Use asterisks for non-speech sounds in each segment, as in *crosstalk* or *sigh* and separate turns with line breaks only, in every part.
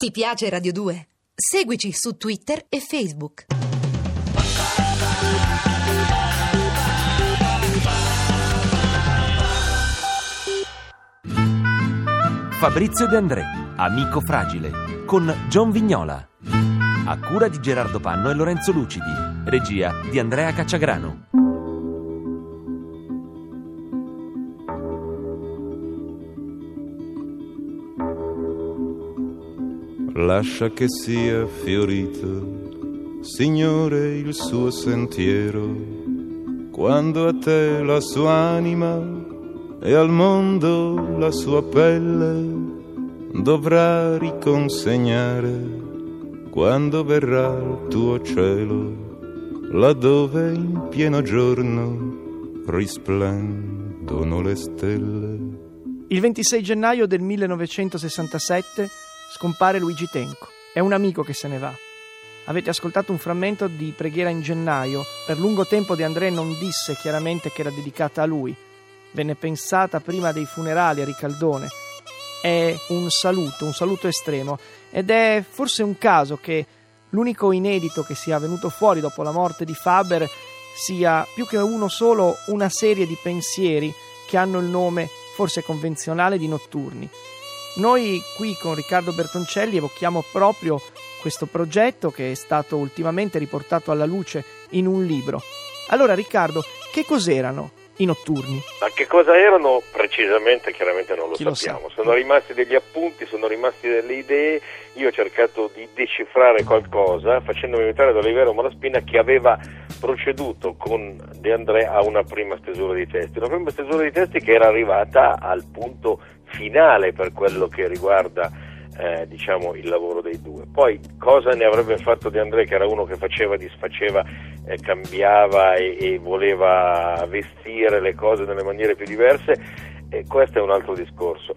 Ti piace Radio 2? Seguici su Twitter e Facebook.
Fabrizio De André, amico fragile, con John Vignola. A cura di Gerardo Panno e Lorenzo Lucidi. Regia di Andrea Cacciagrano.
Lascia che sia fiorito, Signore, il suo sentiero, quando a te la sua anima e al mondo la sua pelle dovrà riconsegnare quando verrà il tuo cielo, laddove in pieno giorno risplendono le stelle.
Il 26 gennaio del 1967 scompare Luigi Tenco. È un amico che se ne va. Avete ascoltato un frammento di Preghiera in gennaio. Per lungo tempo De André non disse chiaramente che era dedicata a lui. Venne pensata prima dei funerali a Ricaldone. È un saluto, un saluto estremo. Ed è forse un caso che l'unico inedito che sia venuto fuori dopo la morte di Faber sia più che uno solo una serie di pensieri che hanno il nome forse convenzionale di notturni. Noi qui con Riccardo Bertoncelli evochiamo proprio questo progetto che è stato ultimamente riportato alla luce in un libro. Allora Riccardo, che cos'erano i notturni?
Ma che cosa erano precisamente chiaramente non lo
Chi lo
sappiamo.
sa?
sono rimasti degli appunti, sono rimasti delle idee. Io ho cercato di decifrare qualcosa facendomi aiutare da Olivero Malaspina che aveva proceduto con De André a una prima stesura di testi. Una prima stesura di testi che era arrivata al punto finale per quello che riguarda eh, diciamo il lavoro dei due. Poi cosa ne avrebbe fatto De André che era uno che faceva, disfaceva, eh, cambiava e, e voleva vestire le cose nelle maniere più diverse, e questo è un altro discorso.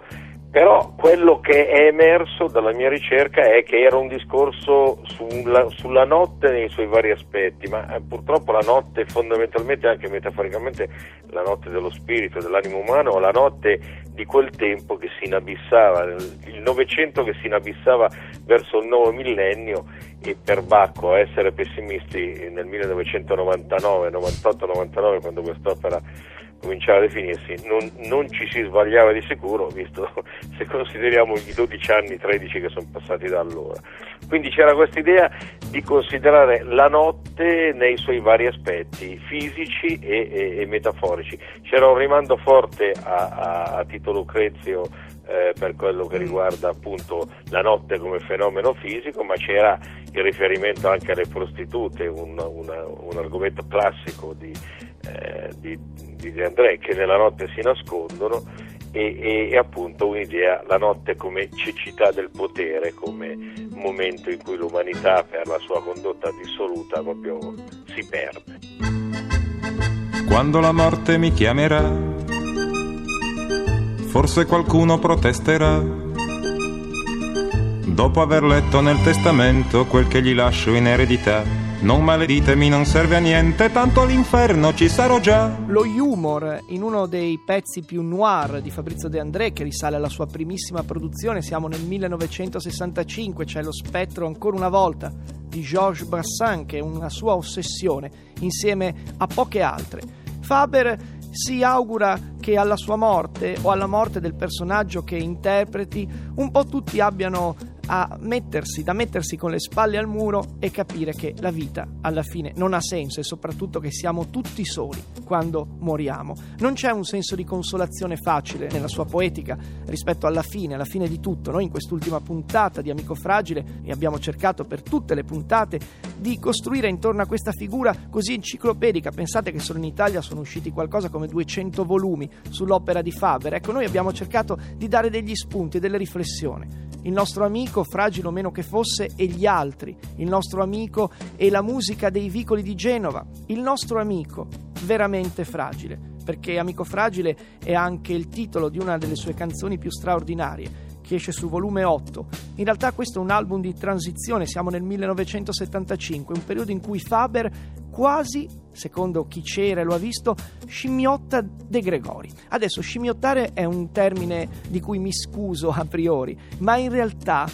Però quello che è emerso dalla mia ricerca è che era un discorso sulla, sulla notte nei suoi vari aspetti, ma eh, purtroppo la notte fondamentalmente anche metaforicamente la notte dello spirito, dell'animo umano, la notte di quel tempo che si inabissava, il Novecento che si inabissava verso il nuovo millennio e per Bacco a essere pessimisti nel 1999, 98, 99 quando quest'opera cominciava a definirsi, non, non, ci si sbagliava di sicuro, visto *laughs* se consideriamo i 12 anni, 13 che sono passati da allora. Quindi c'era questa idea di considerare la notte nei suoi vari aspetti, fisici e, e, e metaforici. C'era un rimando forte a, a, a Tito Lucrezio eh, per quello che riguarda appunto la notte come fenomeno fisico, ma c'era il riferimento anche alle prostitute, un, una, un argomento classico di, eh, di, di André che nella notte si nascondono e, e, e, appunto un'idea, la notte come cecità del potere, come momento in cui l'umanità per la sua condotta dissoluta proprio si perde.
Quando la morte mi chiamerà, forse qualcuno protesterà. Dopo aver letto nel testamento quel che gli lascio in eredità, non maleditemi, non serve a niente, tanto all'inferno ci sarò già.
Lo humor in uno dei pezzi più noir di Fabrizio De André, che risale alla sua primissima produzione, siamo nel 1965, c'è lo spettro ancora una volta di Georges Brassens, che è una sua ossessione, insieme a poche altre. Faber si augura che alla sua morte o alla morte del personaggio che interpreti un po' tutti abbiano a mettersi, da mettersi con le spalle al muro e capire che la vita alla fine non ha senso e soprattutto che siamo tutti soli quando moriamo. Non c'è un senso di consolazione facile nella sua poetica rispetto alla fine, alla fine di tutto. Noi in quest'ultima puntata di Amico Fragile e abbiamo cercato per tutte le puntate di costruire intorno a questa figura così enciclopedica. Pensate che solo in Italia sono usciti qualcosa come 200 volumi sull'opera di Faber. Ecco, noi abbiamo cercato di dare degli spunti, delle riflessioni il nostro amico, fragile o meno che fosse, e gli altri, il nostro amico e la musica dei vicoli di Genova, il nostro amico, veramente fragile, perché Amico Fragile è anche il titolo di una delle sue canzoni più straordinarie che esce su volume 8. In realtà questo è un album di transizione, siamo nel 1975, un periodo in cui Faber quasi, secondo chi c'era e lo ha visto, scimmiotta De Gregori. Adesso scimmiottare è un termine di cui mi scuso a priori, ma in realtà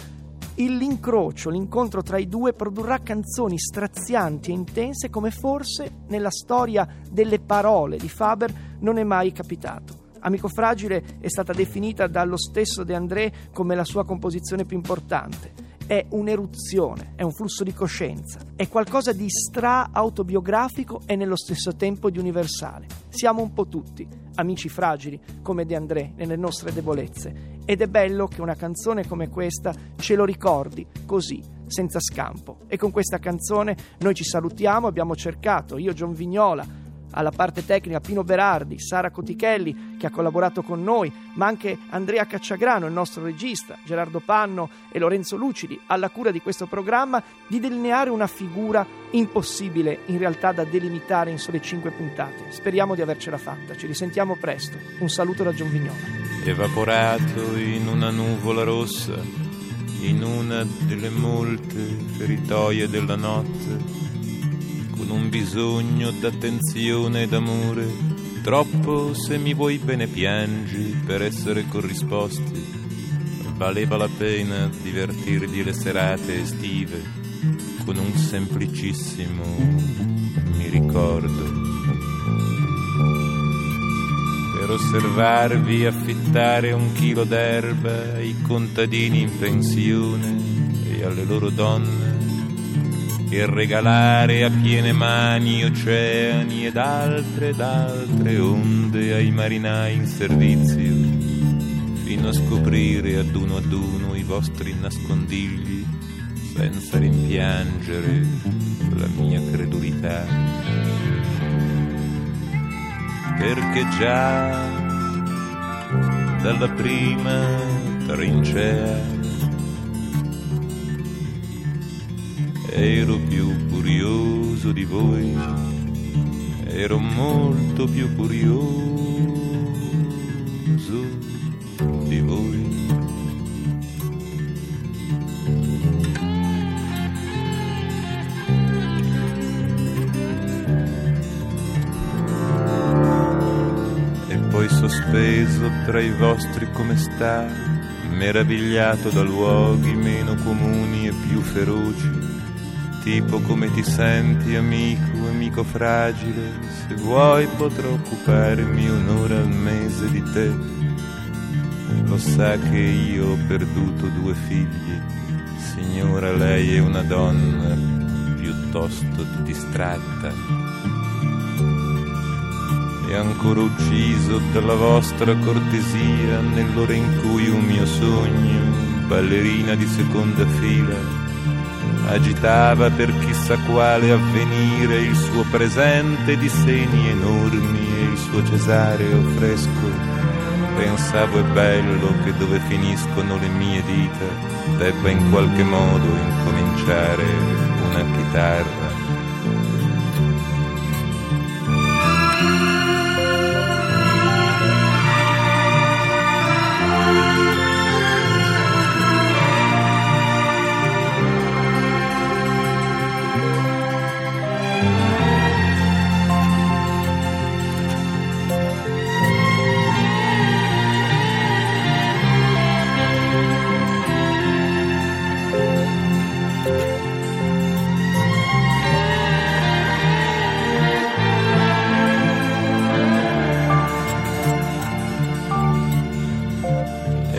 l'incrocio, l'incontro tra i due produrrà canzoni strazianti e intense come forse nella storia delle parole di Faber non è mai capitato. Amico Fragile è stata definita dallo stesso De André come la sua composizione più importante. È un'eruzione, è un flusso di coscienza, è qualcosa di stra-autobiografico e nello stesso tempo di universale. Siamo un po' tutti amici fragili come De André nelle nostre debolezze ed è bello che una canzone come questa ce lo ricordi così, senza scampo. E con questa canzone noi ci salutiamo, abbiamo cercato, io John Vignola, alla parte tecnica Pino Berardi, Sara Cotichelli che ha collaborato con noi, ma anche Andrea Cacciagrano, il nostro regista, Gerardo Panno e Lorenzo Lucidi, alla cura di questo programma, di delineare una figura impossibile in realtà da delimitare in sole cinque puntate. Speriamo di avercela fatta, ci risentiamo presto. Un saluto da John Vignola.
Evaporato in una nuvola rossa, in una delle molte feritoie della notte con un bisogno d'attenzione e d'amore. Troppo se mi vuoi bene piangi per essere corrisposti. Valeva la pena divertirvi le serate estive con un semplicissimo mi ricordo. Per osservarvi affittare un chilo d'erba ai contadini in pensione e alle loro donne e regalare a piene mani oceani ed altre ed altre onde ai marinai in servizio, fino a scoprire ad uno ad uno i vostri nascondigli, senza rimpiangere la mia credulità. Perché già dalla prima trincea ero più curioso di voi, ero molto più curioso di voi. E poi sospeso tra i vostri come sta, meravigliato da luoghi meno comuni e più feroci tipo come ti senti amico, amico fragile, se vuoi potrò occuparmi un'ora al mese di te. Lo sa che io ho perduto due figli, signora lei è una donna piuttosto distratta. E ancora ucciso dalla vostra cortesia nell'ora in cui un mio sogno, ballerina di seconda fila, agitava per chissà quale avvenire il suo presente di seni enormi e il suo cesareo fresco. Pensavo è bello che dove finiscono le mie dita debba in qualche modo incominciare una chitarra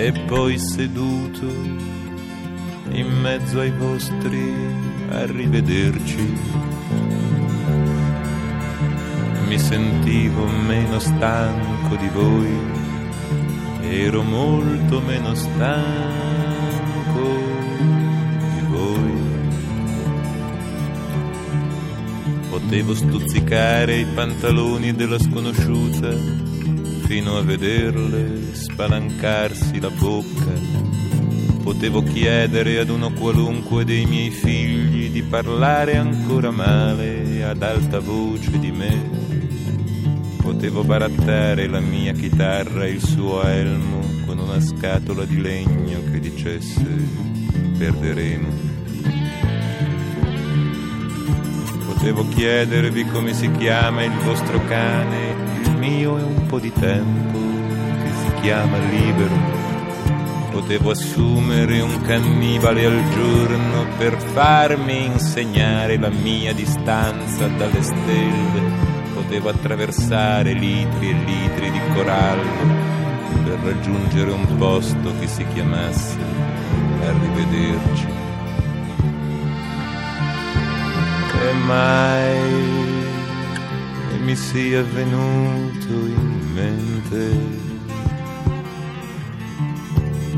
e poi seduto in mezzo ai vostri arrivederci mi sentivo meno stanco di voi ero molto meno stanco di voi. Potevo stuzzicare i pantaloni della sconosciuta fino a vederle spalancarsi la bocca. Potevo chiedere ad uno qualunque dei miei figli di parlare ancora male ad alta voce di me. Potevo barattare la mia chitarra e il suo elmo con una scatola di legno che dicesse perderemo. Potevo chiedervi come si chiama il vostro cane mio è un po' di tempo che si chiama libero Potevo assumere un cannibale al giorno per farmi insegnare la mia distanza dalle stelle. Potevo attraversare litri e litri di corallo per raggiungere un posto che si chiamasse Arrivederci. E mai mi sia venuto in mente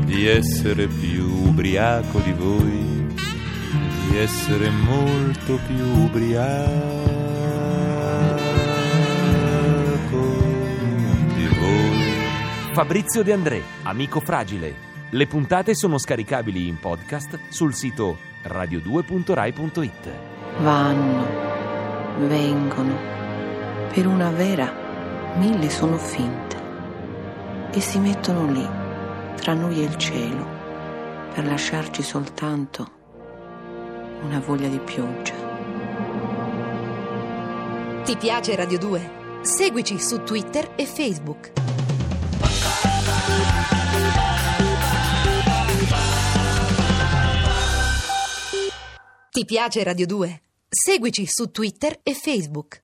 di essere più ubriaco di voi, di essere molto più ubriaco di voi.
Fabrizio De André, amico fragile. Le puntate sono scaricabili in podcast sul sito radio2.rai.it.
Vanno, vengono, per una vera mille sono finte e si mettono lì, tra noi e il cielo, per lasciarci soltanto una voglia di pioggia.
Ti piace Radio 2? Seguici su Twitter e Facebook. Ti piace Radio 2? Seguici su Twitter e Facebook.